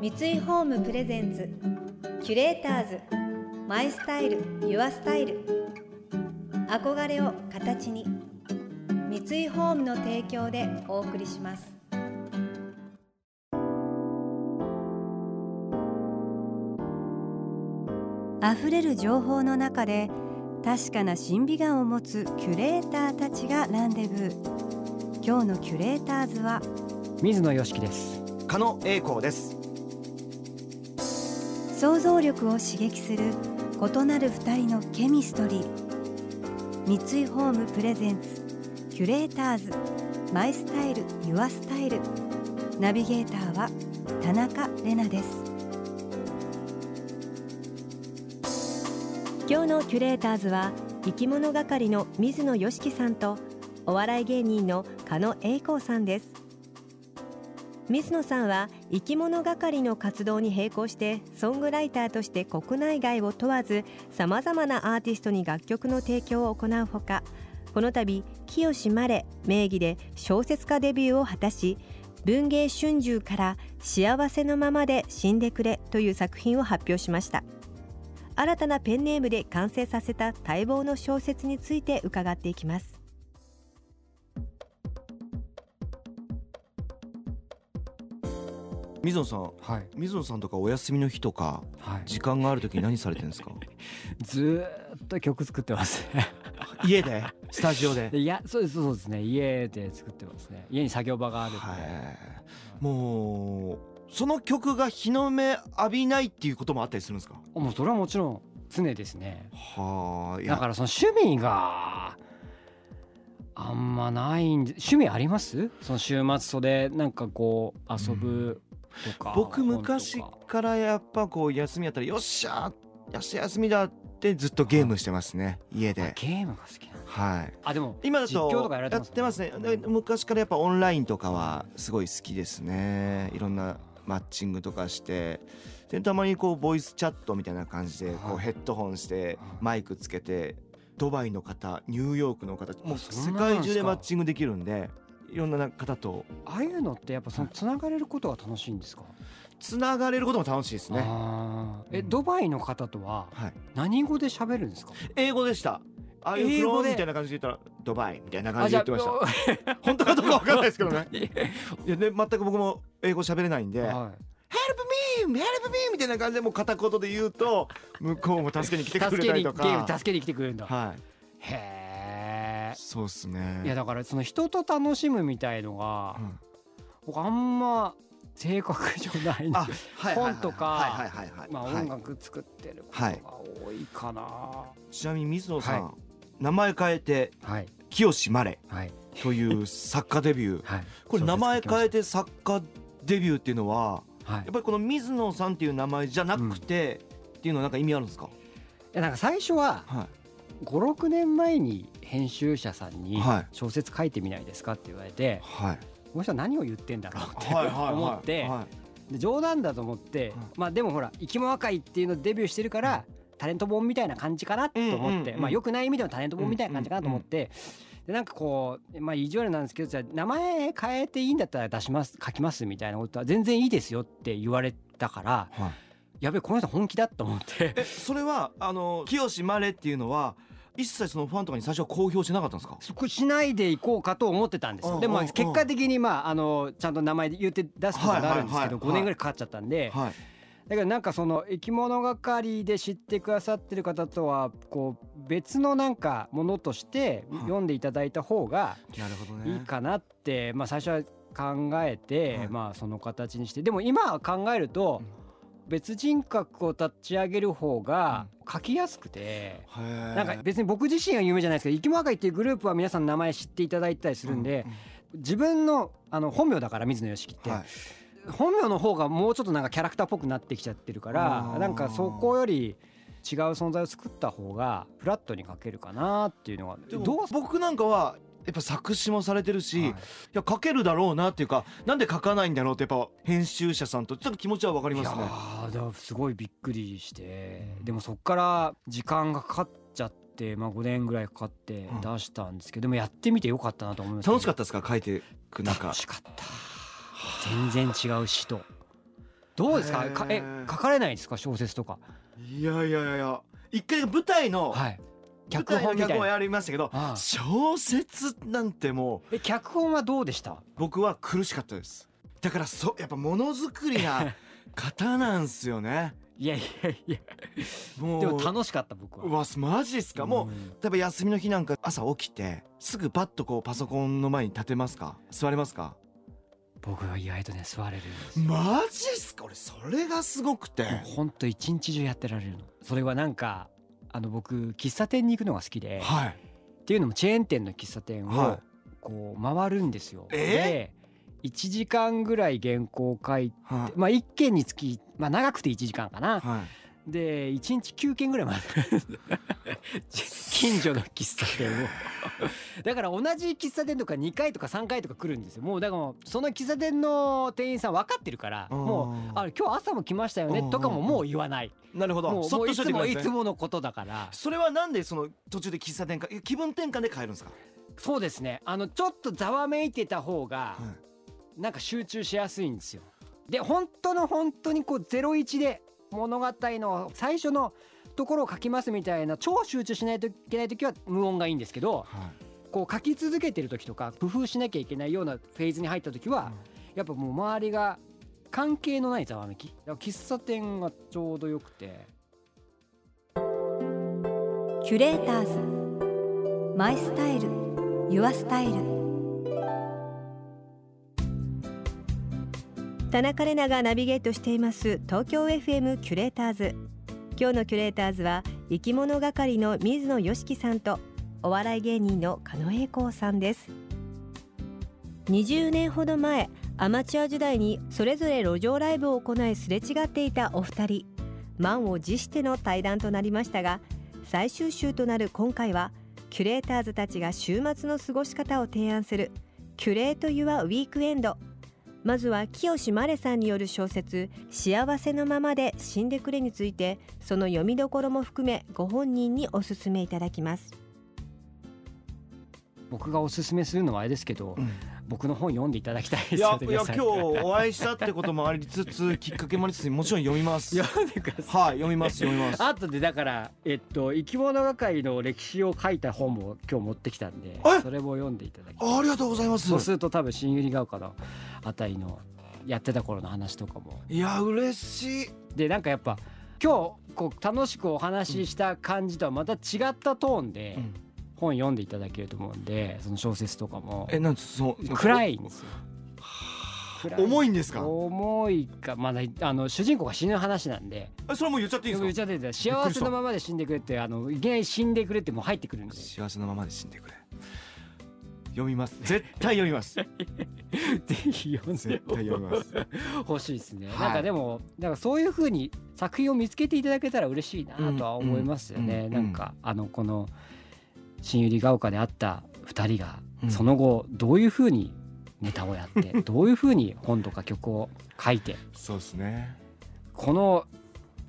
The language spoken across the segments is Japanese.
三井ホームプレゼンツキュレーターズマイスタイルユアスタイル。憧れを形に三井ホームの提供でお送りします。溢れる情報の中で確かな審美眼を持つキュレーターたちがランデブー。今日のキュレーターズは水野よしきです。加野栄光です想像力を刺激する異なる二人のケミストリー。三井ホームプレゼンツキュレーターズ。マイスタイルユアスタイル。ナビゲーターは田中れなです。今日のキュレーターズは生き物係の水野よしきさんとお笑い芸人の加野栄光さんです。水野さんは生き物係の活動に並行してソングライターとして国内外を問わずさまざまなアーティストに楽曲の提供を行うほかこの度清まれ名義で小説家デビューを果たし文芸春秋から幸せのままで死んでくれという作品を発表しました。新たなペンネームで完成させた待望の小説について伺っていきます。水野さんはい、水野さんとかお休みの日とかはい、時間がある時に何されてるんですか？ずーっと曲作ってます。ね 家で？スタジオで？で いやそうですそうですね。家で作ってますね。家に作業場があるはい。もうその曲が日の目浴びないっていうこともあったりするんですか？もうそれはもちろん常ですね。はあだからその趣味があんまないんで趣味あります？その週末袖なんかこう遊ぶ僕昔かからやっぱこう休みやったらよっしゃよっしゃ休みだってずっとゲームしてますね家あでゲームが好きなのはい。あでも今だとやってますね。で昔からやっぱオンラインとかはすごい好きですね。いろんなマッチングとかして。でたまにこうボイスチャットみたいな感じでこうはいヘッドホンしてはい。マイクつけてドバイの方ニューヨークの方もうそ世界中でマッチングできるんでいろんな方と。ああいうのってやっぱそのつながれることが楽しいんですか、つながれることも楽しいですね。えうん。ドバイの方とははい。何語で喋るんですか？英語でした。ああいうフロ英語でーみたいな感じで言ったらドバイみたいな感あじで言ってました。本当かどうかわかんないですけどね。いいやね全く僕も英語喋れないんでは Help me! Help me! みたいな感じでもう片言で言うと向こうも助けに来てくれたりとか。助けに来てくれるんだ。はい。へそうっすね。えいやだからその人と楽しむみたいのがうん。僕あんま性格上ない本とかはいはいはいはいまあはい。音楽作ってることが多いかな。ちなみに水野さん、は名前変えてはい。清まれはい。という作家デビュー。はい。これ名前変えてて作家デビューっていうのははい。やっぱりこの水野さんっていう名前じゃなくて、っていうのはなんか意味あるんですか？いやなんか最初はは56年前に編集者さんにはい。小説書いてみないですかって言われていはい。この人は何を言ってんだろうって思って冗談だと思ってうん。まあでもほら生き物赤いっていうのでデビューしてるからタレント本みたいな感じかなと思ってまあよくない意味でのタレント本みたいな感じかなと思ってでなんかこうまあ意地悪なんですけどじゃあ名前変えていいんだったら出します書きますみたいなことは全然いいですよって言われたからはいやべえこの人本気だと思って。えそれはあの清まれっていうのは一切そのファンとかに最初は公表してなかったんですか？そこしないでいこうかと思ってたんですうんうんよでもまあ結果的にまああのちゃんと名前で言って出すことになるんですけどはい。はいはい5年ぐらいかかっちゃったんで。はい。だけどなんかその生き物係で知ってくださってる方とはこう別のなんかものとしてはい。読んでいただいた方がいいかなってまあ最初は考えてはい。まあその形にして。でも今考えると別人格を立ち上げる方が書きやすくて。ななんか別に僕自身は有名じゃないですけど生き物会っていうグループは皆さんの名前知っていただいたりするんで、自分のあの本名だから水野良樹って、はい。本名の方がもうちょっとなんかキャラクターっぽくなってきちゃってるからなんかそこより違う存在を作った方がフラットに書けるかなっていうのがどう僕なんかはやっぱ作詞もされてるし、はい。い、や書けるだろうなっていうかなんで書かないんだろうってやっぱ編集者さんとちょっと気持ちはわかりますね。いやすごいびっくりしてでもそっから時間がかかっちゃって、まあ、5年ぐらいかかってうん。出したんですけど、でもやってみてよかったなと思います。楽しかったですか？書いてく中楽しかった。全然違う詩と。どうですか？かえ書かれないんですか？小説とか。いやいやいやいや。一回舞台の、はい。舞脚本みたいな。脚本やりましたけど小説なんてもう。え脚本はどうでした？僕は苦しかったです。だからそやっぱものづくりな方 なんすよね。いやいやいや。もう。でも楽しかった僕は。うわマジっすか？もううん例えば休みの日なんか朝起きてすぐパッとこうパソコンの前に立てますか？座れますか？僕は意外とね座れるマジっすか？俺それがすごくて。もうほんと一日中やってられるの。それはなんかあの僕喫茶店に行くのが好きで、はい。っていうのもチェーン店の喫茶店をはこう回るんですよ。え？で1時間ぐらい原稿書いてはい。まあ1件につき、まあ、長くて1時間かな。はいで1日9件ぐらい回る。近所の喫茶店を。だから同じ喫茶店とか2回とか3回とか来るんですよ。もうだからその喫茶店の店員さん分かってるからもう「あ今日朝も来ましたよね」とかももう言わない。なるほもうどもういつもいつものことだから。それはなんでその途中で喫茶店かえ気分転換で帰るんですか？そうですね。あのちょっとざわめいてた方がはい。なんか集中しやすいんですよ。で本当の本当にこう01で物語の最初のところを書きますみたいな超集中しないといけない時は無音がいいんですけどはい。こう書き続けてる時とか工夫しなきゃいけないようなフェーズに入った時はやっぱもう周りが関係のないざわめき。だから喫茶店がちょうどよくて。キュレーターズマイスタイルユアスタイル田中れながナビゲートしています東京 FM キュレーターズ。今日のキュレーターズは生き物係の水野良樹さんとお笑い芸人の狩野英孝さんです。20年ほど前アマチュア時代にそれぞれ路上ライブを行いすれ違っていたお二人。満を持しての対談となりましたが最終週となる今回はキュレーターズたちが週末の過ごし方を提案するキュレート・ユア・ウィークエンド。まずは清マレさんによる小説「幸せのままで死んでくれ」についてその読みどころも含めご本人にお勧めいただきます。僕がおすすめするのはあれですけどうん僕の本読んでいただきたいですいやよいや今日お会いしたってこともありつつきっかけもありつつもちろん読みます。読んでください。はい読みます読みます。あとでだからえっと生き物係の歴史を書いた本も今日持ってきたんでえ？それも読んでいただきありがとうございます。そうすると多分新百合ヶ丘のあたりのやってた頃の話とかも。いや嬉しい。でなんかやっぱ今日こう楽しくお話しした感じとはまた違ったトーンでうん本読んでいただけると思うんでその小説とかも。えなんつその暗いんですよ暗重いんですか？重いかまだあの主人公が死ぬ話なんで。えそれもう言っちゃっていいんですか？言っちゃってて幸せのままで死んでくれってあのいきなり死んでくれってもう入ってくるんで幸せのままで死んでくれ。読みます。絶対読みます。ぜひ読ん絶で対読みます。欲しいですね、はい。なんかでもなんかそういう風に作品を見つけていただけたら嬉しいなとは思いますよね、うん。なんかあのこの新百合ヶ丘であった2人がうん。その後どういう風にネタをやって、どういう風に本とか曲を書いてそうですね。この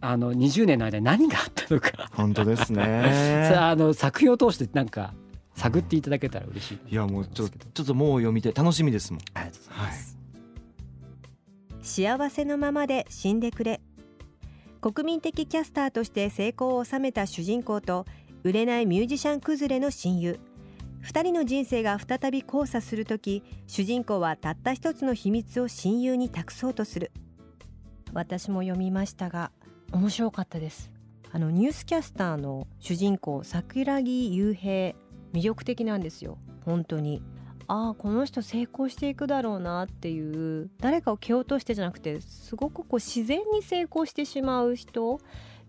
あの20年の間に何があったのか。本当ですさね。ああの作品を通してなんか探っていただけたら嬉しいないやもうちょと思いますけど。ちょっともう読みたい。楽しみですもん。ありがとうございます、幸せのままで死んでくれ。国民的キャスターとして成功を収めた主人公と売れないミュージシャン崩れの親友。2人の人生が再び交差する時主人公はたった一つの秘密を親友に託そうとする。私も読みましたが面白かったです。あのニュースキャスターの主人公桜木雄平魅力的なんですよ。本当に。ああこの人成功していくだろうなっていう誰かを蹴落としてじゃなくてすごくこう自然に成功してしまう人っ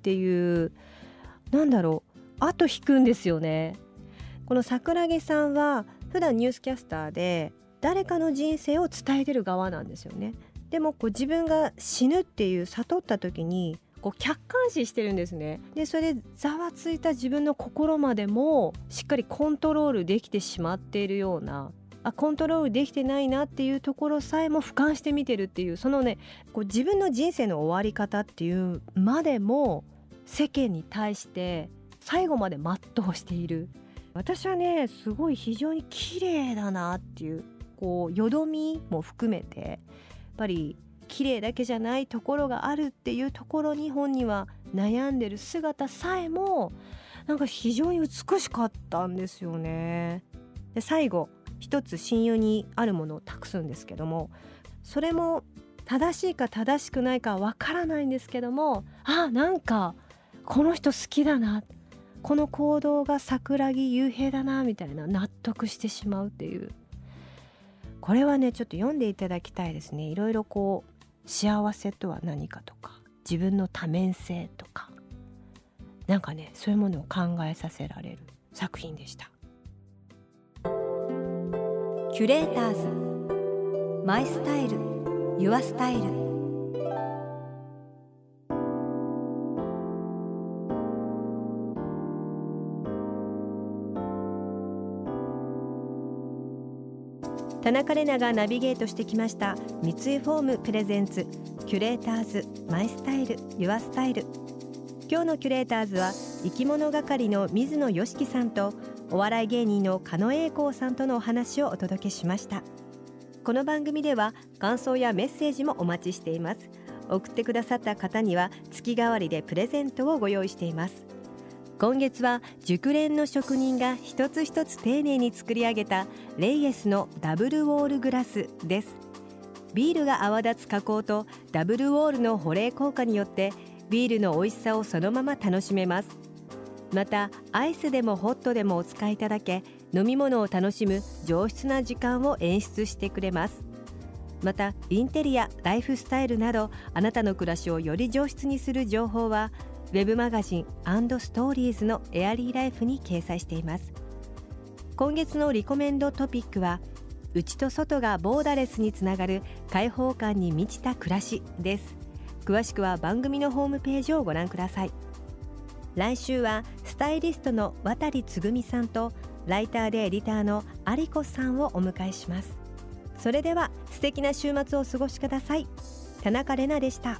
ていうなんだろう。後引くんですよね。この桜木さんは普段ニュースキャスターで誰かの人生を伝えてる側なんですよね。でもこう自分が死ぬっていう悟った時にこう客観視してるんですね。でそれでざわついた自分の心までもしっかりコントロールできてしまっているようなあコントロールできてないなっていうところさえも俯瞰して見てるっていうそのねこう自分の人生の終わり方っていうまでも世間に対して最後まで全うしている私はねすごい非常に綺麗だなっていうこうよどみも含めてやっぱり綺麗だけじゃないところがあるっていうところに本人は悩んでる姿さえもなんか非常に美しかったんですよね。で最後一つ親友にあるものを託すんですけどもそれも正しいか正しくないかわからないんですけどもあなんかこの人好きだなこの行動が桜木雄平だなみたいな納得してしまうっていう。これはねちょっと読んでいただきたいですね。いろいろこう幸せとは何かとか自分の多面性とか。なんかねそういうものを考えさせられる作品でした。キュレーターズ。マイスタイル。ユアスタイル。田中れながナビゲートしてきました三井ホームプレゼンツキュレーターズマイスタイルユアスタイル。今日のキュレーターズは生き物係の水野良樹さんとお笑い芸人の狩野英孝さんとのお話をお届けしました。この番組では感想やメッセージもお待ちしています。送ってくださった方には月替わりでプレゼントをご用意しています。今月は熟練の職人が一つ一つ丁寧に作り上げたレイエスのダブルウォールグラスです。ビールが泡立つ加工とダブルウォールの保冷効果によってビールの美味しさをそのまま楽しめます。またアイスでもホットでもお使いいただけ飲み物を楽しむ上質な時間を演出してくれます。またインテリアライフスタイルなどあなたの暮らしをより上質にする情報はウェブマガジンストーリーズのエアリーライフに掲載しています。今月のリコメンドトピックは内と外がボーダレスにつながる開放感に満ちた暮らしです。詳しくは番組のホームページをご覧ください。来週はスタイリストの渡つぐみさんとライターでエディターのアリコさんをお迎えします。それでは素敵な週末をお過ごしください。田中れなでした。